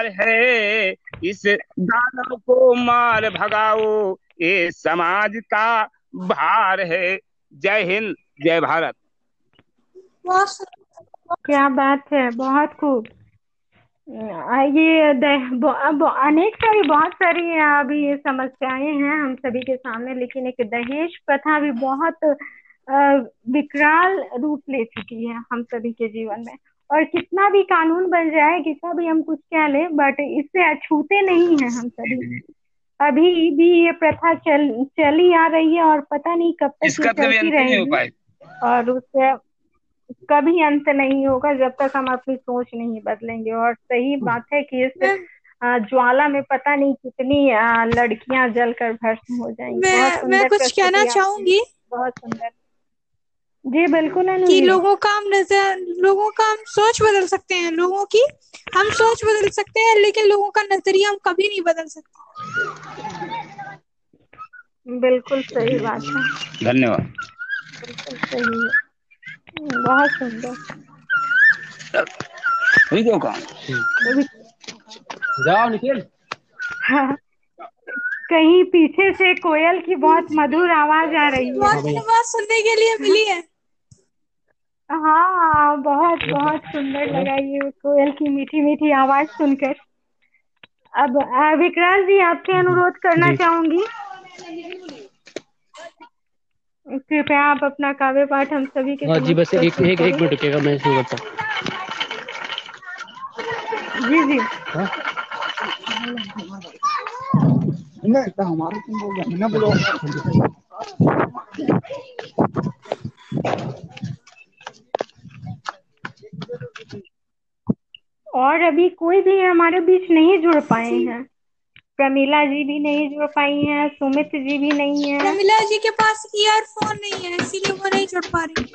भार है। इस दानव को मार भगाओ। ये समाज का भार है। जय हिंद, जय भारत। क्या बात है, बहुत खूब। ये अनेक सारी, बहुत सारी अभी ये समस्याएँ हैं हम सभी के सामने, लेकिन एक दहेज प्रथा भी बहुत विकराल रूप ले चुकी है हम सभी के जीवन में। और कितना भी कानून बन जाए कितना भी हम कुछ कह लें बट इससे अछूते नहीं है हम सभी। अभी भी ये प्रथा चल चली आ रही है और पता नहीं कब तक ये चलती रहेगी। और उससे कभी अंत नहीं होगा जब तक हम अपनी सोच नहीं बदलेंगे। और सही बात है कि इस ज्वाला में पता नहीं कितनी लड़कियाँ जलकर भस्म हो जाएँगी। मैं, मैं कुछ कहना चाहूँगी। बहुत सुंदर। जी बिल्कुल कि लोगों का हम नज़र लोगों का हम सोच बदल सकते हैं लोगों की हम सोच बदल सकते हैं लेकिन लोगों का नज़रिया हम कभी नहीं बदल सकते। बिल्कुल सही बात है। धन्यवाद। बिल्कुल सही बहुत सुंदर। वीडियो कौन जाओ निखिल। हाँ। कहीं पीछे से कोयल की बहुत मधुर आवाज़ आ रही है। आवाज़ सुनने के लिए मिली है। हाँ बहुत बहुत सुंदर लगा ये कोयल की मीठी मीठी आवाज़ सुनकर। अब विक्रांत जी आपसे अनुरोध करना चाहूँगी। कृपया आप अपना काव्य पाठ हम सभी के हाँ जी बस एक एक एक मिनट रुकेगा मैं शुरू करता हूँ। जी जी। हाँ। तो हमारे तुम बोल रहे ना बोलो और अभी कोई भी हमारे बीच नहीं जुड़ पाए हैं। प्रमिला जी भी नहीं जुड़ पाई हैं सुमित जी भी नहीं है। प्रमिला जी के पास ईयरफोन नहीं है इसीलिए वो नहीं जुड़ पा रही।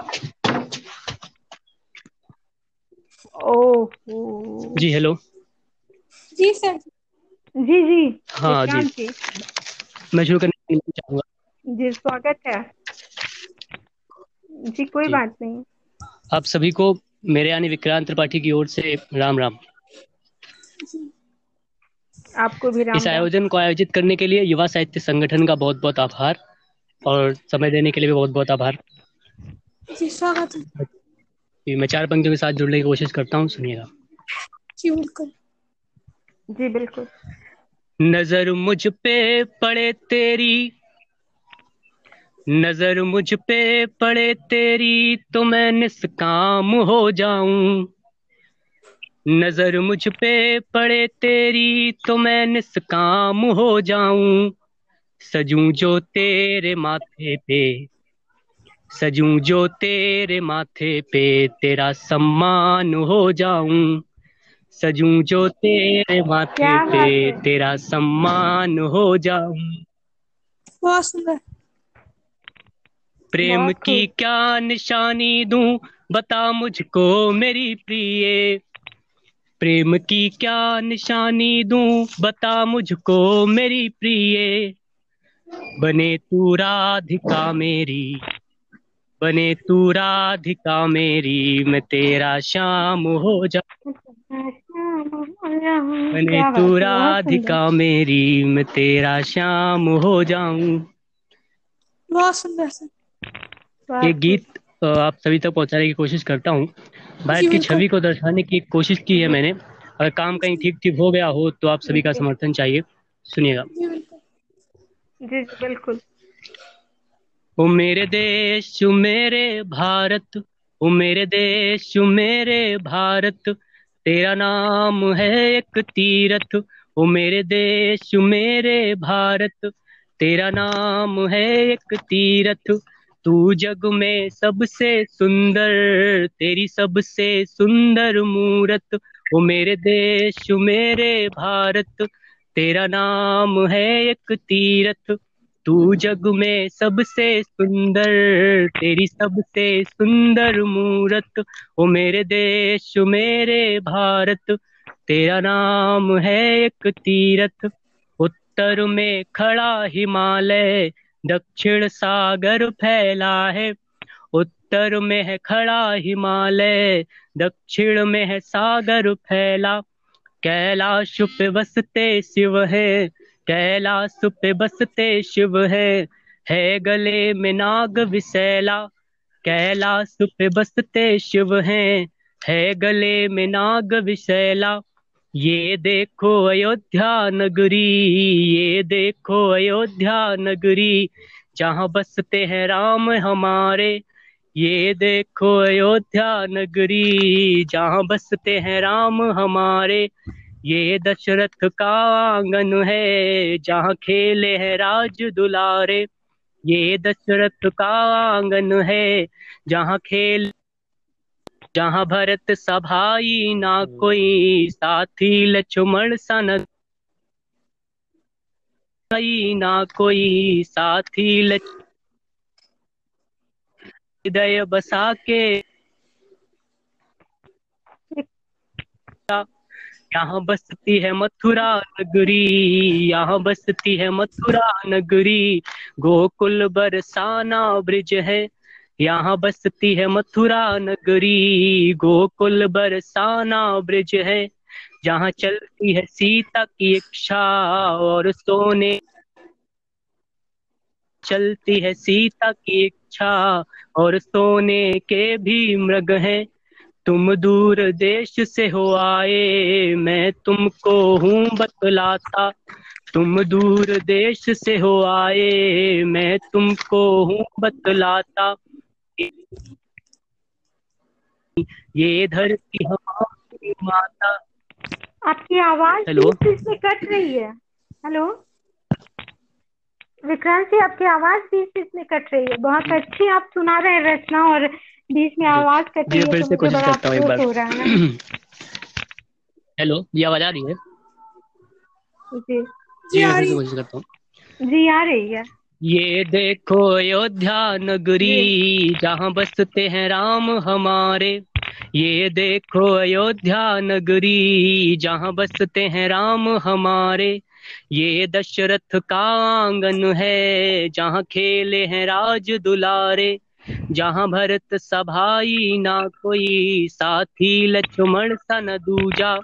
ओह। जी हेलो जी सर जी जी। हाँ जी, जी। मैं शुरू करने चाहूँगा। जी स्वागत है। जी कोई जी। बात नहीं। आप सभी को मेरे यानी विक्रांत त्रिपाठी की ओर से राम राम। आपको भी राम इस आयोजन को आयोजित करने के लिए युवा साहित्य संगठन का बहुत बहुत आभार और समय देने के लिए भी बहुत बहुत आभार। जी स्वागत है। मैं चार पंक्तियों के साथ जुड़ने की कोशिश करता हूँ सुनिएगा। जी बिल्कुल। जी बिल्कुल। नज़र मुझ पे पड़े तेरी नज़र मुझ पे पड़े तेरी तो मैं निष्काम हो जाऊँ। नज़र मुझ पे पड़े तेरी तो मैं निष्काम हो जाऊँ। सजूं जो तेरे माथे पे सजूं जो तेरे माथे पे तेरा सम्मान हो जाऊँ। सजूं जो तेरे माथे पे तेरा सम्मान हो जाऊँ। प्रेम की क्या निशानी दूँ? बता मुझको मेरी प्रिय। प्रेम की क्या निशानी दूँ? बता मुझको मेरी प्रिय। बने तू राधिका मेरी। बने तू राधिका मेरी। मैं तेरा शाम हो जा। बने तू राधिका मेरी। मैं तेरा शाम हो जाऊँ। बहुत सुंदर ये गीत आप सभी तक पहुँचाने की कोशिश करता हूँ। भारत की छवि को दर्शाने की कोशिश की है मैंने। अगर काम कहीं ठीक ठीक हो गया हो तो आप सभी का समर्थन चाहिए। सुनिएगा। जी बिल्कुल। ओ मेरे देश मेरे भारत ओ मेरे देश मेरे भारत तेरा नाम है एक तीरथ। ओ मेरे देश मेरे भारत तेरा नाम है एक तीरथ। तू जग में सबसे सुंदर, तेरी सबसे सुंदर मूरत, वो मेरे देश, मेरे भारत, तेरा नाम है एक तीरथ। तू जग में सबसे सुंदर, तेरी सबसे सुंदर मूरत, वो मेरे देश, मेरे भारत, तेरा नाम है एक तीरथ। उत्तर में खड़ा हिमालय दक्षिण सागर फैला है। उत्तर में है खड़ा हिमालय, दक्षिण में है सागर फैला। कैलाश पे बसते शिव है, कैलाश पे बसते शिव है। है गले में नाग विशैला कैलाश पे बसते शिव हैं। है गले में नाग विशैला ये देखो अयोध्या नगरी, ये देखो अयोध्या नगरी, जहाँ बसते हैं राम हमारे। ये देखो अयोध्या नगरी, जहाँ बसते हैं राम हमारे। ये दशरथ का आँगन है, जहाँ खेले हैं राज दुलारे। ये दशरथ का आँगन है, जहाँ खेल जहाँ भरत सभाई ना कोई साथी लक्ष्मण सन ना कोई साथी हृदय बसा के यहाँ बसती है मथुरा नगरी यहाँ बसती है मथुरा नगरी गोकुल बरसाना ब्रिज है यहाँ बसती है मथुरा नगरी, गोकुल बरसाना ब्रिज है। जहाँ चलती है सीता की इच्छा और सोने। चलती है सीता की इच्छा और सोने के भी मृग हैं। तुम दूर देश से हो आए, मैं तुमको हूँ बतलाता। तुम दूर देश से हो आए, मैं तुमको हूँ बतलाता। ये धरती हमारी माता। आपकी आवाज़ हेलो? में कट रही है। हेलो? विक्रांत जी आपकी आवाज़ बीच बीच में कट रही है। बहुत अच्छी आप सुना रहे हैं रचना और बीच में आवाज़ कट रही है फिर तो से कोशिश करता हूँ एक बार। हेलो ये आवाज़ आ रही है? जी। जी जी आ रही कोशिश करता हूँ। जी आ रही है। ये देखो अयोध्या नगरी जहाँ बसते हैं राम हमारे। ये देखो अयोध्या नगरी जहाँ बसते हैं राम हमारे। ये दशरथ का आँगन है जहाँ खेले हैं राज दुलारे। जहाँ भरत सभाई ना कोई साथी लक्ष्मण सन दूजा।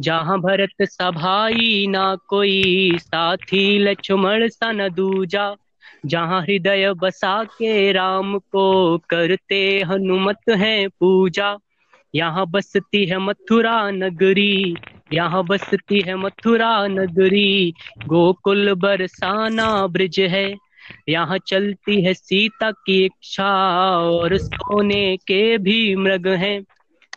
जहाँ भरत सभाई ना कोई साथी लक्ष्मण सन दूजा। जहाँ हृदय बसा के राम को करते हनुमत है पूजा। यहाँ बसती है मथुरा नगरी, यहाँ बसती है मथुरा नगरी। गोकुल बरसाना ब्रिज है, यहाँ चलती है सीता की इच्छा और सोने के भी मृग हैं।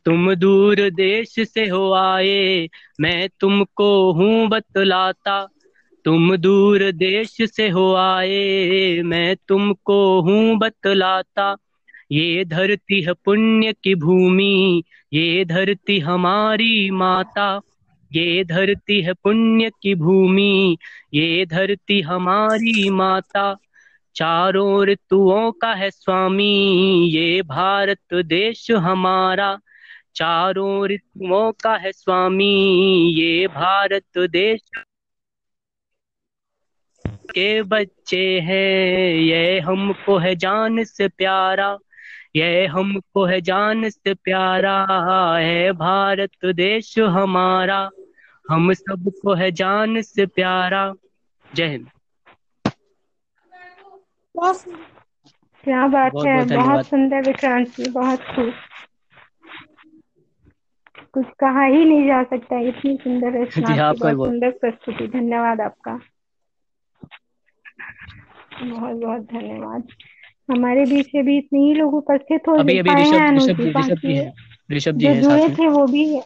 तुम दूर देश से हो आए, मैं तुमको हूँ बतलाता तुम दूर देश से हो आए, मैं तुमको हूँ बतलाता। ये धरती है पुण्य की भूमि, ये धरती हमारी माता। ये धरती है पुण्य की भूमि, ये धरती हमारी माता। चारों ऋतुओं का है स्वामी, ये भारत देश हमारा। चारों ऋतुओं का है स्वामी, ये भारत देश के बच्चे हैं। ये हमको है जान से प्यारा। ये हमको है जान से प्यारा। है भारत देश हमारा। हम सबको है जान से प्यारा। जय हिंद। क्या बात बहुत है। बहुत बहुत सुंदर विक्रांत जी बहुत खूब कुछ कहा ही नहीं जा सकता। इतनी सुंदर रचना बहुत सुंदर प्रस्तुति। धन्यवाद आपका। बहुत बहुत धन्यवाद। हमारे बीच में भी इतने ही लोग उपस्थित हो अभी अभी ऋषभ ऋषभ जी जी ऋषभ जी हैं। ऋषभ जी हैं जुड़े साथ में। थे वो भी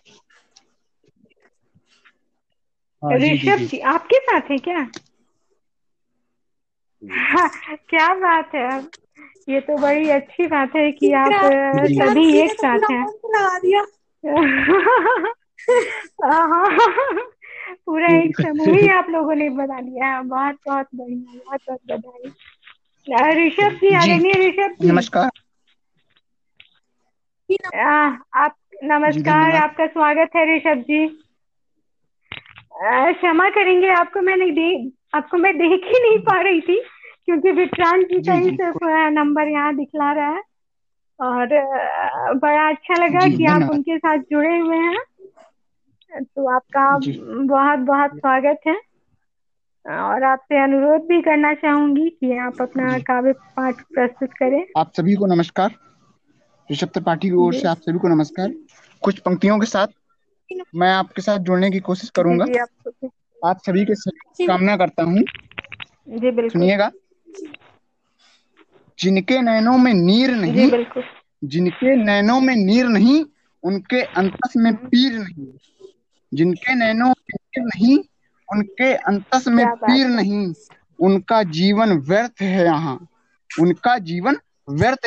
हाँ। ऋषभ जी आपके साथ है क्या? हाँ, क्या बात है। ये तो बड़ी अच्छी बात है कि आप सभी एक साथ हैं। लगा दिया? हाँ, पूरा एक समूह ही आप लोगों ने बना लिया बहुत बहुत बढ़िया बहुत बहुत बधाई। ऋषभ जी आदरणीय ऋषभ जी। नमस्कार। अ, आप नमस्कार आपका स्वागत है ऋषभ जी। क्षमा करेंगे आपको मैंने देख आपको मैं देख ही नहीं पा रही थी क्योंकि विक्रांत जी का ही सिर्फ़ नंबर यहाँ दिखला रहा है। और बड़ा अच्छा लगा कि आप उनके साथ जुड़े हुए हैं। तो आपका बहुत बहुत स्वागत है। और आपसे अनुरोध भी करना चाहूँगी कि आप अपना काव्य पाठ प्रस्तुत करें। आप सभी को नमस्कार। ऋषभ त्रिपाठी की ओर से आप सभी को नमस्कार। कुछ पंक्तियों के साथ मैं आपके साथ जुड़ने की कोशिश करूँगा। आप आप सभी के कामना करता हूँ। जी बिल्कुल। सुनिएगा। जिनके नैनों में नीर नहीं बिल्कुल। जिनके नैनों में नीर नहीं उनके अंतस में पीर नहीं। जिनके नैनो नहीं उनके अंतस में पीर नहीं। उनका जीवन व्यर्थ है यहाँ। उनका जीवन व्यर्थ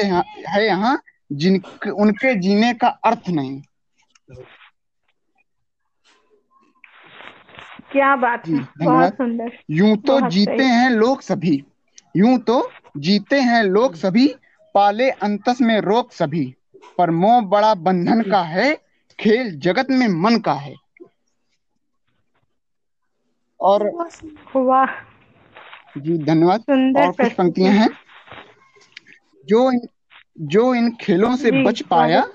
है यहाँ जिनके उनके जीने का अर्थ नहीं। क्या बात है। धन्यवाद। बहुत सुंदर। यूँ तो जीते। हैं लोग सभी। यूँ तो जीते हैं लोग सभी पाले अंतस में रोक सभी। पर मोह बड़ा बंधन का है खेल जगत में मन का है। और वाह। जी धन्यवाद। और कुछ पंक्तियाँ हैं। जो इन जो इन खेलों से बच पाया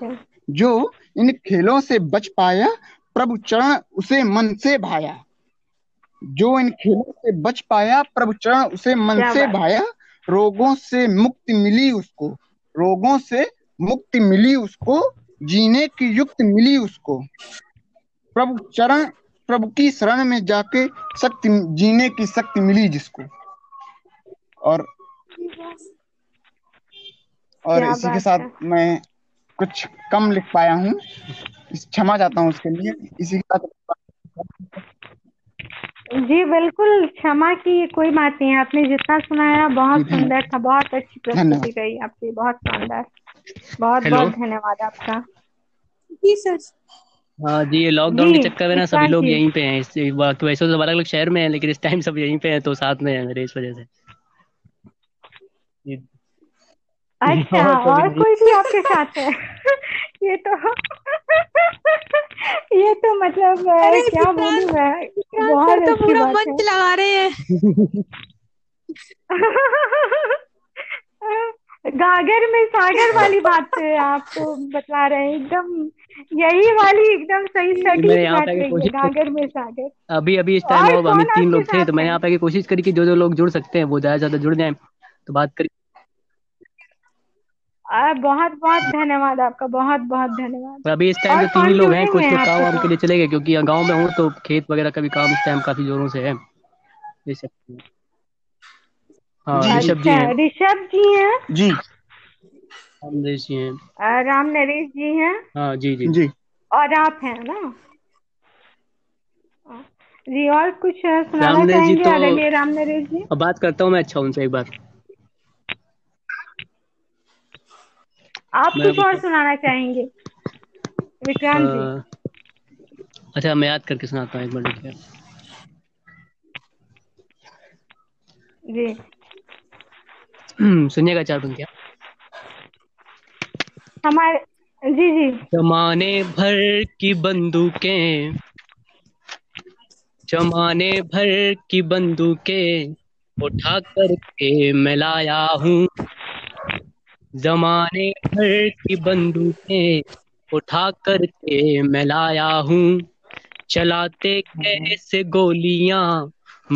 जो इन खेलों से बच पाया प्रभु चरण उसे मन से भाया। जो इन खेलों से बच पाया प्रभु चरण उसे मन से भाया रोगों से मुक्ति मिली उसको रोगों से मुक्ति मिली उसको जीने की युक्त मिली उसको। प्रभु चरण प्रभु की शरण में जाके शक्ति जीने की शक्ति मिली जिसको। और और इसी के साथ है। मैं कुछ कम लिख पाया हूँ। क्षमा चाहता हूँ उसके लिए। इसी के साथ जी बिल्कुल क्षमा की कोई बात नहीं है। आपने जितना सुनाया बहुत सुंदर था बहुत अच्छी प्रस्तुति। रही आपकी बहुत शानदार बहुत हेलो। बहुत धन्यवाद आपका। जी सर। हाँ जी ये लॉकडाउन के चक्कर में ना सभी लोग यहीं पे हैं इस बाकी वैसे तो अलग अलग शहर में हैं लेकिन इस टाइम सब यहीं पे हैं तो साथ में है मेरे इस वजह से। अच्छा और कोई और। कोई भी आपके साथ है? ये तो ये तो मतलब अरे क्या बोलूँ मैं? बहुत तो अच्छी पूरा बात मंच लगा रहे है। गागर में सागर वाली बात आपको बता रहे हैं एकदम यही वाली एकदम सही मैं सटीक यहाँ बात है गागर में सागर। अभी अभी इस टाइम और हम तीन लोग थे तो मैंने है? यहाँ पे आके कोशिश करी कि जो जो लोग जुड़ सकते हैं वो ज़्यादा ज़्यादा जुड़ जाएँ तो बात करी। बहुत बहुत धन्यवाद आपका बहुत बहुत धन्यवाद। अभी इस टाइम तो तीन लोग हैं कुछ तो काम वाम के लिए चले गए क्योंकि गाँव में हूँ तो खेत वगैरह का भी काम इस टाइम काफ़ी जोरों से है। ऋषभ जी हैं। ऋषभ जी हैं? जी। रामदेव जी हैं। राम नरेश जी हैं? हाँ जी जी। जी। और आप हैं ना? जी और कुछ सुनाना राम नरेश जी चाहेंगे? तो- आदरणीय राम नरेश जी। अब बात करता हूँ मैं अच्छा उनसे एक बार। आप कुछ और सुनाना चाहेंगे? विक्रांत जी। अच्छा मैं याद करके सुनाता हूँ एक बार जी। सुनिएगा चार पंक्तियाँ। हमारे जी जी। जमाने भर की बंदूकें जमाने भर की बंदूकें उठा करके मैं लाया हूँ। जमाने भर की बंदूकें उठा करके मैं लाया हूँ। चलाते कैसे गोलियाँ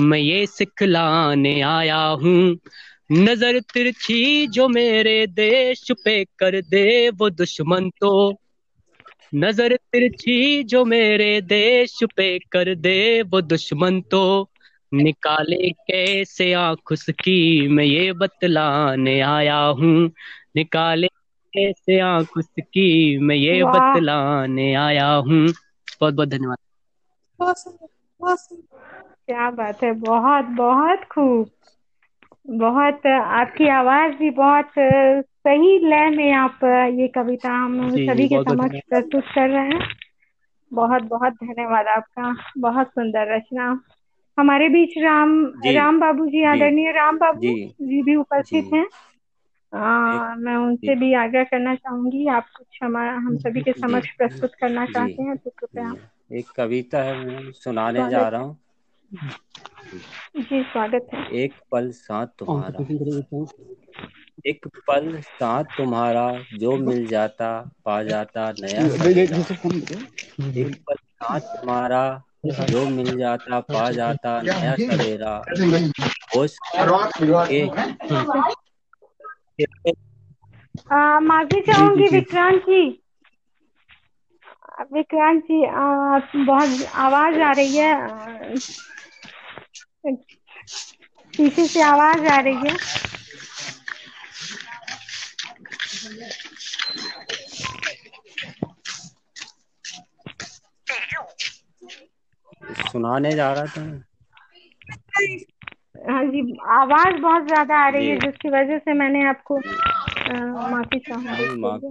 मैं ये सिखलाने आया हूँ। नज़र तिरछी जो मेरे देश पे कर दे वो दुश्मन तो। नज़र तिरछी जो मेरे देश पे कर दे वो दुश्मन तो। निकाले कैसे आँख उसकी मैं ये बतलाने आया हूँ। निकाले कैसे आँख उसकी मैं ये बतलाने आया हूँ। बहुत बहुत धन्यवाद। क्या बात है बहुत बहुत खूब। बहुत आपकी आवाज़ भी बहुत सही लय में आप ये कविता हम जी, जी, सभी के बहुत बहुत समक्ष प्रस्तुत कर रहे हैं बहुत बहुत धन्यवाद आपका बहुत सुंदर रचना हमारे बीच राम जी, राम बाबू जी आदरणीय राम बाबू जी, जी भी उपस्थित जी। हैं आ, मैं उनसे भी आग्रह करना चाहूँगी आप कुछ हमारा हम सभी के समक्ष प्रस्तुत करना चाहते हैं तो कृपया जी। एक कविता है मैं सुनाने जा रहा हूँ जी स्वागत है। एक पल साथ तुम्हारा। एक पल साथ तुम्हारा जो मिल जाता पा जाता नया। एक पल साथ तुम्हारा जो मिल जाता पा जाता नया सवेरा होश माफ़ी चाहूँगी विक्रांत जी। विक्रांत जी आ, बहुत आवाज़ आ रही है। पीछे से आवाज़ आ रही है। सुनाने जा रहा था। हाँ जी आवाज़ बहुत ज़्यादा आ रही है जिसकी वजह से मैंने आपको माफ़ी चाहूँगी।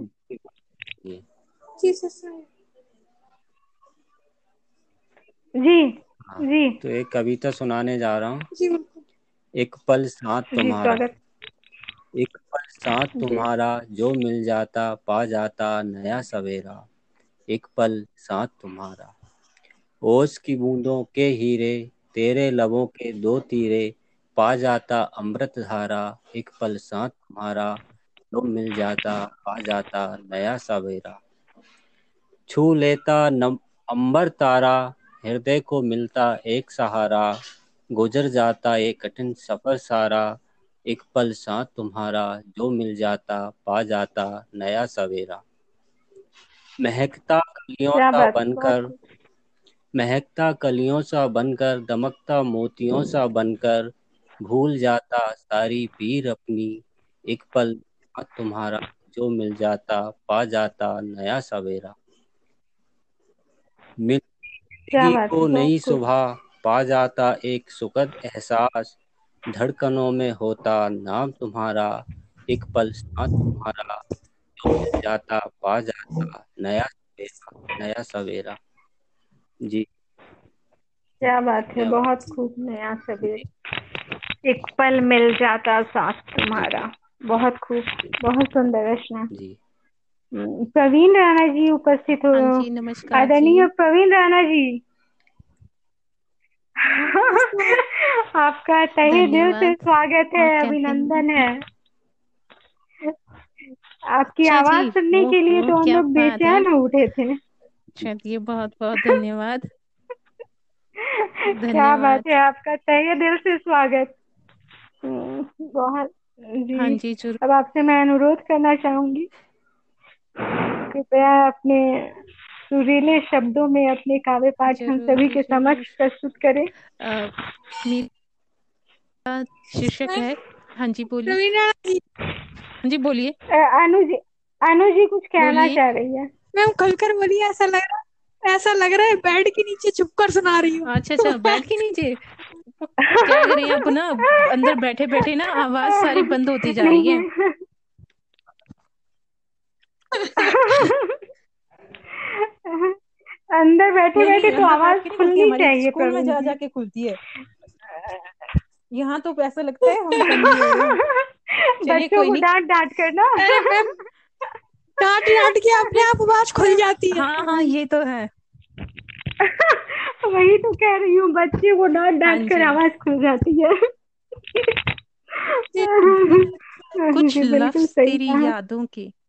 जी, हाँ। जी। तो एक कविता सुनाने जा रहा हूँ। एक पल साथ तुम्हारा। एक पल साथ तुम्हारा जो मिल जाता पा जाता नया सवेरा। एक पल साथ तुम्हारा। ओस की बूंदों के हीरे तेरे लबों के दो तीरे पा जाता अमृत धारा। एक पल साथ तुम्हारा जो मिल जाता पा जाता नया सवेरा। छू लेता नम अंबर तारा हृदय को मिलता एक सहारा गुजर जाता एक कठिन सफ़र सारा। एक पल साथ तुम्हारा जो मिल जाता पा जाता नया सवेरा। महकता कलियों सा बनकर महकता कलियों सा बनकर दमकता मोतियों सा बनकर भूल जाता सारी पीर अपनी। एक पल तुम्हारा जो मिल जाता पा जाता नया सवेरा। मिल को नई सुबह पा जाता एक सुखद एहसास। धड़कनों में होता नाम तुम्हारा एक पल साथ तुम्हारा। मिल जाता पा जाता नया सवेरा नया सवेरा। जी। क्या बात है? बहुत खूब नया सवेर। एक पल मिल जाता साथ तुम्हारा। बहुत खूब बहुत सुंदर रचना जी। प्रवीण राणा जी उपस्थित हो। हाँ जी नमस्कार आदरणीय प्रवीण राणा जी। आपका तहे दिल से स्वागत है अभिनंदन है। आपकी अच्छा आवाज़ सुनने के लिए तो हम लोग बेचैन हो। उठे थे। चलिए बहुत बहुत धन्यवाद। क्या बात है आपका तहे दिल से स्वागत। बहुत हाँ जी जी अब आपसे मैं अनुरोध करना चाहूँगी। कृपया अपने सुरीले शब्दों में अपने काव्य पाठ हम सभी के समक्ष प्रस्तुत करें। शीर्षक है। हाँ जी बोलिए। हाँ जी बोलिए। अ, अनु जी अनु जी कुछ कहना चाह रही है। मैम खुलकर बोलिए ऐसा लग रहा है ऐसा लग रहा है बेड के नीचे छुप कर सुना रही हूँ। अच्छा अच्छा बेड के नीचे? क्या करें अब ना अंदर बैठे बैठे ना आवाज़ सारी बंद होती जा रही है। अंदर बैठे नहीं बैठे तो आवाज़ खुलनी चाहिए स्कूल में जा जी। जा के खुलती है। यहाँ तो ऐसा लगता है हम बच्चों को डांट डांट कर ना। डांट डांट के अपने आप आवाज़ खुल जाती है। हाँ हाँ ये तो है। वही तो कह रही हूँ बच्चे को डांट हाँ डांट कर आवाज़ खुल जाती है। कुछ लफ्ज तेरी यादों के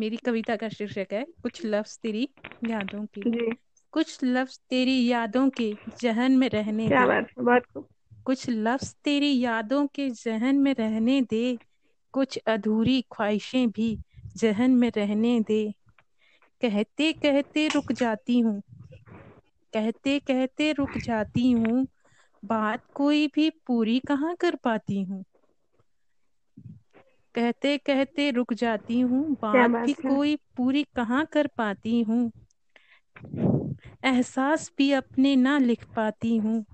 मेरी कविता का शीर्षक है कुछ लफ्ज तेरी यादों के। जी। कुछ लफ्ज तेरी यादों के जहन में रहने क्या दे। बात है बहुत कुछ लफ्ज तेरी यादों के जहन में रहने दे। कुछ अधूरी ख्वाहिशें भी जहन में रहने दे। कहते कहते रुक जाती हूँ। कहते कहते रुक जाती हूँ। बात कोई भी पूरी कहाँ कर पाती हूँ? कहते कहते रुक जाती हूँ बात है? कोई पूरी कहाँ कर पाती हूँ? एहसास भी अपने ना लिख पाती हूँ।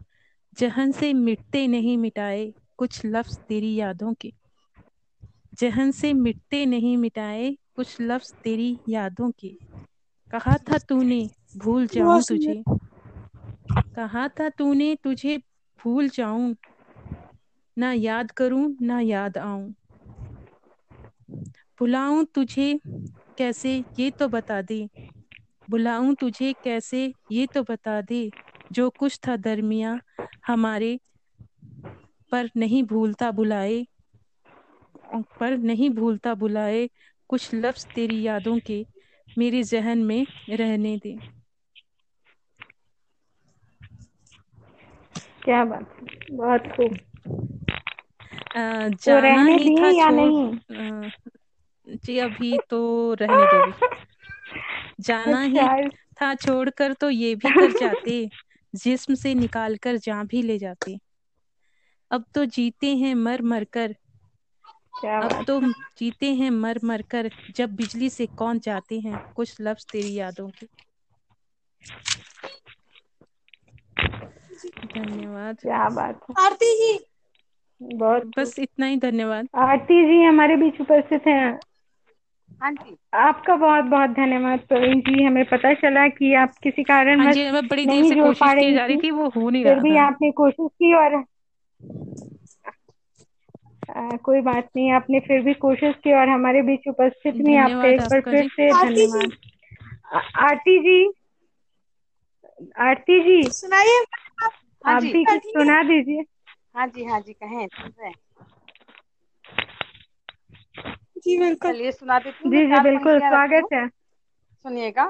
जहन से मिटते नहीं मिटाए कुछ लफ्ज तेरी यादों के। जहन से मिटते नहीं मिटाए कुछ लफ्ज तेरी यादों के। कहा था तूने भूल जाऊँ तुझे। कहा था तूने तुझे भूल जाऊँ। ना याद करूँ ना याद आऊँ। बुलाऊं तुझे कैसे ये तो बता दे। बुलाऊं तुझे कैसे ये तो बता दे, जो कुछ था दरमिया हमारे पर नहीं भूलता बुलाए, पर नहीं भूलता बुलाए, कुछ लफ्ज तेरी यादों के मेरे जहन में रहने दे। क्या बात बहुत खूब। तो जाना रहने ही था दिए या छोड़ नहीं? जी अभी तो रहने दो। भी जाना ही अच्छा था छोड़कर तो ये भी कर जाते जिस्म से निकाल कर जान भी ले जाते। अब तो जीते हैं मर मर कर। क्या अब बात तो जीते हैं मर मर कर जब बिजली से कौन जाते हैं कुछ लफ्ज तेरी यादों के। धन्यवाद। क्या बात है। आरती जी बहुत बस इतना ही धन्यवाद। आरती जी हमारे बीच उपस्थित हैं। हाँ जी। आपका बहुत बहुत धन्यवाद प्रवीण जी। हमें पता चला कि आप किसी कारण हाँ जी मैं बड़ी देर नहीं से जुड़ कोशिश पा की रही जा रही थी। थी वो हो नहीं फिर रहा भी था। आपने कोशिश की और आ, कोई बात नहीं आपने फिर भी कोशिश की और हमारे बीच उपस्थित हुई आपका धन्यवाद एक बार आपका फिर जी। से आरती जी। धन्यवाद। आरती जी आरती जी। सुनाइए। हाँ आप भी कुछ सुना दीजिए। हाँ जी हाँ जी कहें सुन रहे जी बिल्कुल। चलिए सुना देती हूँ जी जी बिल्कुल स्वागत है। सुनिएगा।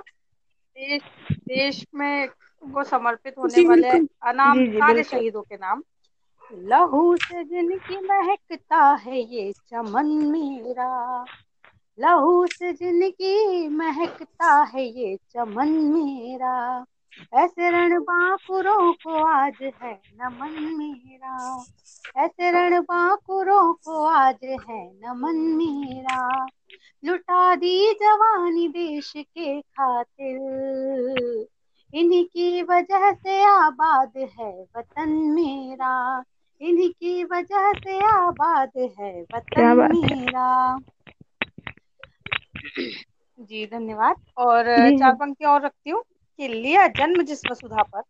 देश देश में को समर्पित होने वाले अनाम सारे शहीदों के नाम। लहू से जिनकी महकता है ये चमन मेरा। लहू से जिनकी महकता है ये चमन मेरा। ऐसे रण बांकुरों को आज है नमन मेरा। ऐसे रण बांकुरों को आज है नमन मेरा। लुटा दी जवानी देश के खातिर। इन्हीं की वजह से आबाद है वतन मेरा। इन्हीं की वजह से आबाद है वतन मेरा। जी धन्यवाद। और चार पंक्तियाँ और रखती हूँ। कि लिया जन्म जिस वसुधा पर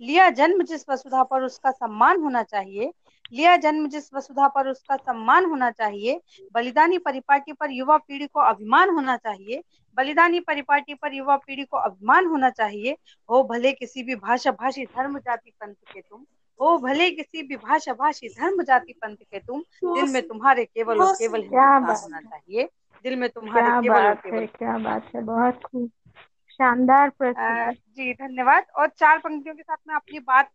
लिया जन्म जिस वसुधा पर उसका सम्मान होना चाहिए लिया जन्म जिस वसुधा पर उसका सम्मान होना चाहिए बलिदानी परिपाटी पर युवा पीढ़ी को अभिमान होना चाहिए बलिदानी परिपाटी पर युवा पीढ़ी को अभिमान होना चाहिए हो भले किसी भी भाषा भाषी धर्म जाति पंथ के तुम हो भले किसी भी भाषा भाषी धर्म जाति पंथ के तुम दिल में तुम्हारे केवल और केवल क्या होना चाहिए दिल में तुम्हारे क्या केवल और बात है क्या बात है बहुत खूब। शानदार प्रस्तुति। जी धन्यवाद। और चार पंक्तियों के साथ मैं अपनी बात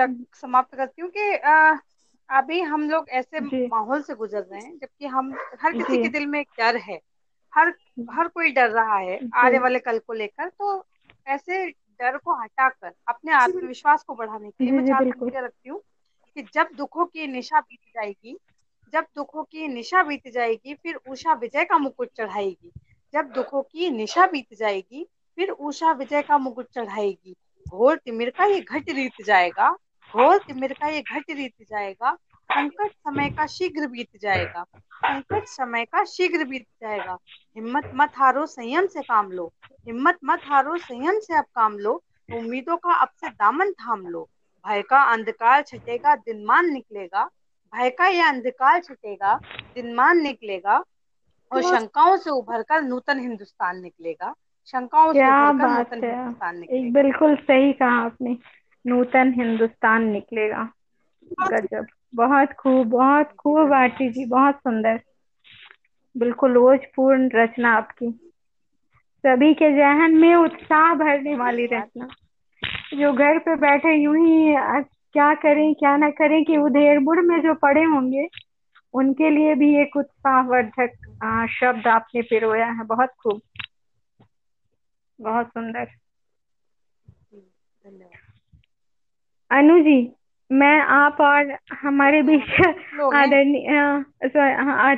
रख समाप्त करती हूँ कि अभी हम लोग ऐसे माहौल से गुजर रहे हैं जबकि हम हर किसी के दिल में एक डर है। हर हर कोई डर रहा है आने वाले कल को लेकर तो ऐसे डर को हटाकर अपने आत्मविश्वास को बढ़ाने के लिए मैं चार पंक्तियाँ रखती हूँ कि जब दुखों की निशा बीत जाएगी जब दुखों की निशा बीत जाएगी फिर उषा विजय का मुकुट चढ़ाएगी। जब दुखों की निशा बीत जाएगी फिर उषा विजय का मुकुट चढ़ाएगी। घोर तिमिर का ये घट रीत जाएगा। घोर तिमिर का ये घट रीत जाएगा। संकट समय का शीघ्र बीत जाएगा। संकट समय का शीघ्र बीत जाएगा। हिम्मत मत हारो संयम से काम लो। हिम्मत मत हारो संयम से अब काम लो। उम्मीदों का अब से दामन थाम लो। भय का अंधकार छटेगा दिनमान निकलेगा। भय का यह अंधकार छटेगा दिनमान निकलेगा। और शंकाओं से उभर कर नूतन हिंदुस्तान निकलेगा। शंकाओं से क्या उभरकर बात नूतन है। हिंदुस्तान एक निकलेगा। बिल्कुल सही कहा आपने। नूतन हिंदुस्तान निकलेगा। गजब। बहुत खूब बहुत खूब आरती जी बहुत सुंदर। बिल्कुल रोजपूर्ण रचना आपकी। सभी के जहन में उत्साह भरने वाली रचना। जो घर पे बैठे यूँ ही आज क्या करें क्या ना करें कि उधेड़बुड़ में जो पड़े होंगे उनके लिए भी एक उत्साहवर्धक आ, शब्द आपने पिरोया है। बहुत खूब। बहुत सुंदर। अनु जी मैं आप और हमारे बीच आदरणीय हाँ,